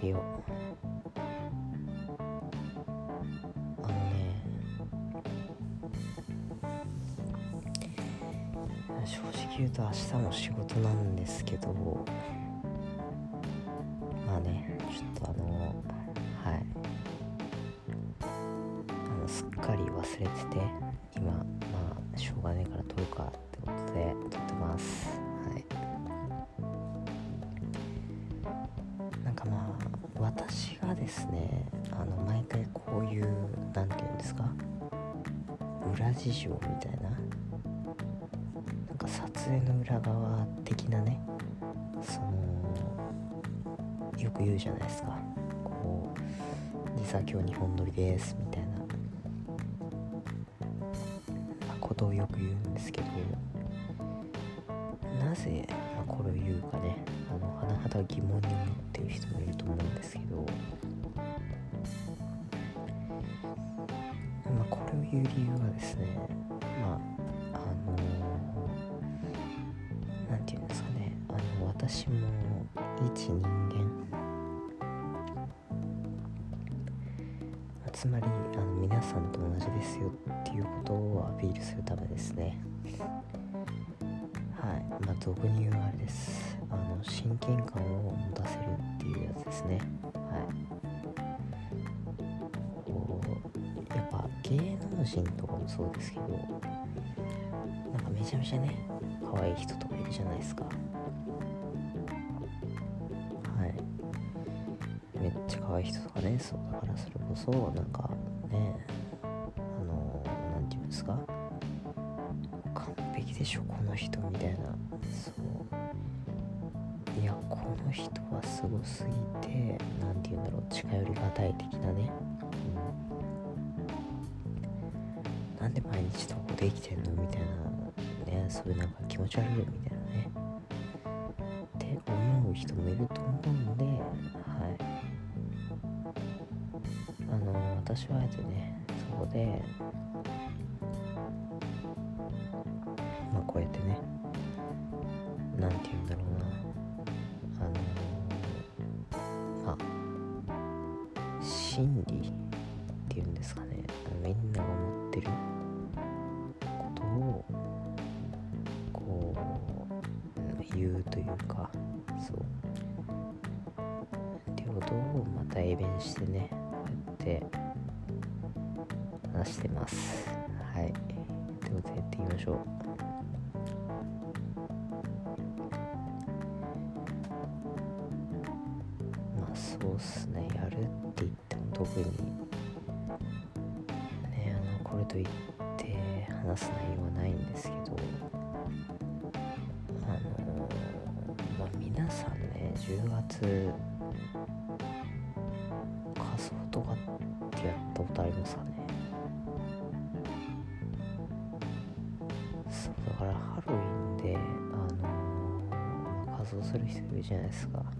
でよあのね正直言うと明日も仕事なんですけどまあねちょっとあのはい。あのすっかり忘れてて今まあしょうがねえから撮るかってことで撮ってます。はい。私がですねあの毎回こういうなんて言うんですか裏事情みたいななんか撮影の裏側的なねそのよく言うじゃないですか。こう実は今日日本撮りですみたいなことをよく言うんですけどなぜ、まあ、これを言うかねあの甚だ疑問に思っている人もいると思うんですけど、まあ、これを言う理由はですねまああのなんて言うんですかねあの私も一人間。つまりあの皆さんと同じですよっていうことをアピールするためですね。はい。まあ俗に言うあれです。あの親近感を持たせるっていうやつですね。はい。こうやっぱ芸能人とかもそうですけどなんかめちゃめちゃね可愛い人とかいるじゃないですか。はい。めっちゃ可愛い人とかねそうだからそれこそなんかねあの何て言うんですか？でしょこの人みたいな。そう。いやこの人はすごすぎて何て言うんだろう近寄りがたい的なね、うん、なんで毎日投稿できてんのみたいなねそういうなんか気持ち悪いよみたいなね。って思う人もいると思うんではい。あの私はあえてねそこでこうやってねなんて言うんだろうな。あのまあ心理っていうんですかね。みんなが思ってることをこう言うというかそう。っていうことをまたエベンしてねやって話してます。はい。ということでやっていきましょう。そうっすね。やるって言っても特に。ねあのこれといって話す内容はないんですけど。あのまあ皆さんね10月仮装とかってやったことありますかね。そうだからハロウィンであの仮装する人いるじゃないですか。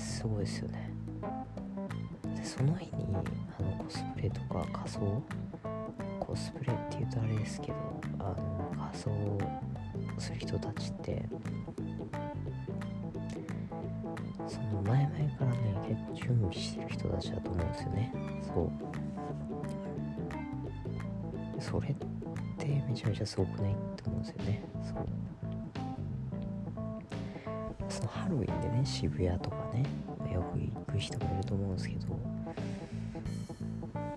すごいですよね。でその日にあのコスプレとか仮装？コスプレって言うとあれですけどあの仮装する人たちってその前々からね結構準備してる人たちだと思うんですよね。そう。それってめちゃめちゃすごくない？って思うんですよね。そう。そのハロウィンでね渋谷とかねよく行く人もいると思うんですけど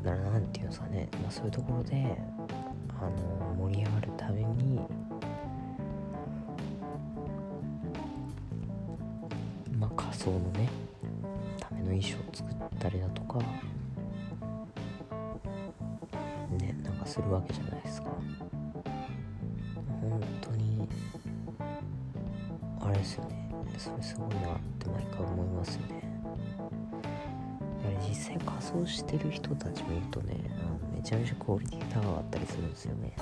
ななんていうんですかね、まあ、そういうところであの盛り上がるためにまあ仮装のねための衣装を作ったりだとかねなんかするわけじゃないですか。本当にあれですよね。それすごいなって毎回思いますね。やはり実際仮装してる人たちもいるとねあのめちゃめちゃクオリティ高かったりするんですよね。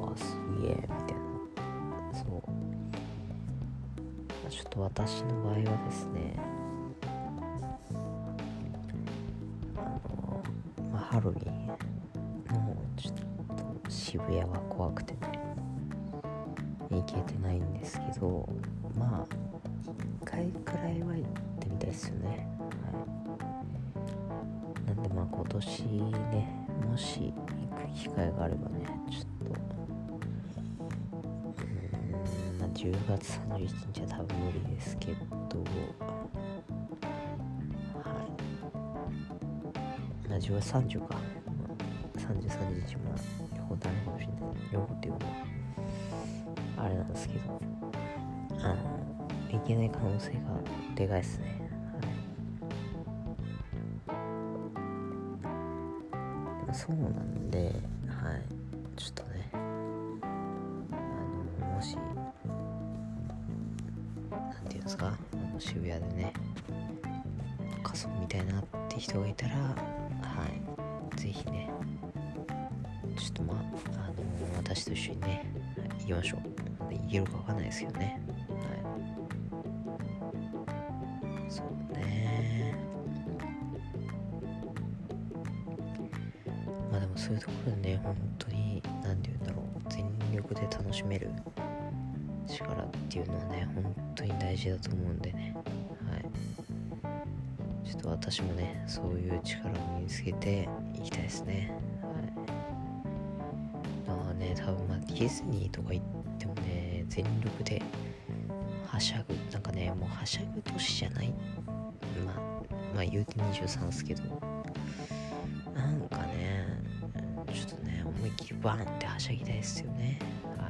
わすげえみたいな。そう。ちょっと私の場合はですねあのまあハロウィンのちょっと渋谷は怖くてね行けてないんですけどまあ回くらいは行ってみたいですよね。はい。なんでまあ今年ねもし行く機会があればねちょっとうんまあ10月31日は多分無理ですけどはい。まあ10月30か、30、30日まあ両方ダメかもしれない。両方っていうのはあれなんですけど。いけない可能性がでかいですね、はい、でもそうなんではい。ちょっとね。あのもしなんていうんですか？あの渋谷でね仮装みたいなって人がいたらはい。ぜひねちょっとまああの私と一緒にね、行きましょう。行けるかわかんないですけどね。そういうところでね本当に何て言うんだろう全力で楽しめる力っていうのはね本当に大事だと思うんでね。はい。ちょっと私もねそういう力を身につけていきたいですね。はい。まあね多分まあディズニーとか行ってもね全力ではしゃぐなんかねもうはしゃぐ年じゃない。まあまあ言うて23ですけど。なんかねょっとね思いっきバーンってはしゃぎたいですよね。は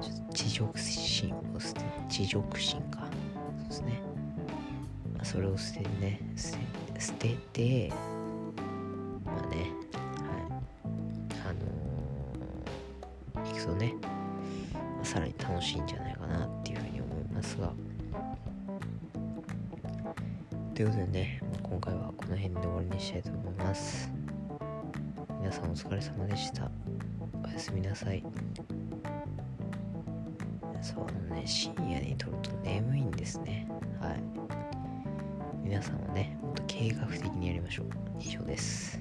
い。ちょっと地辱心を捨て地辱心か。そうですね、まあ、それを捨てね捨て捨ててまあねはい。あのー、行くとねまあさらに楽しいんじゃないかなっていうふうに思いますが。ということでね今回はこの辺で終わりにしたいと思います。皆さんお疲れ様でした。おやすみなさい。そうね。深夜に撮ると眠いんですね。はい。皆さんはねもっと計画的にやりましょう。以上です。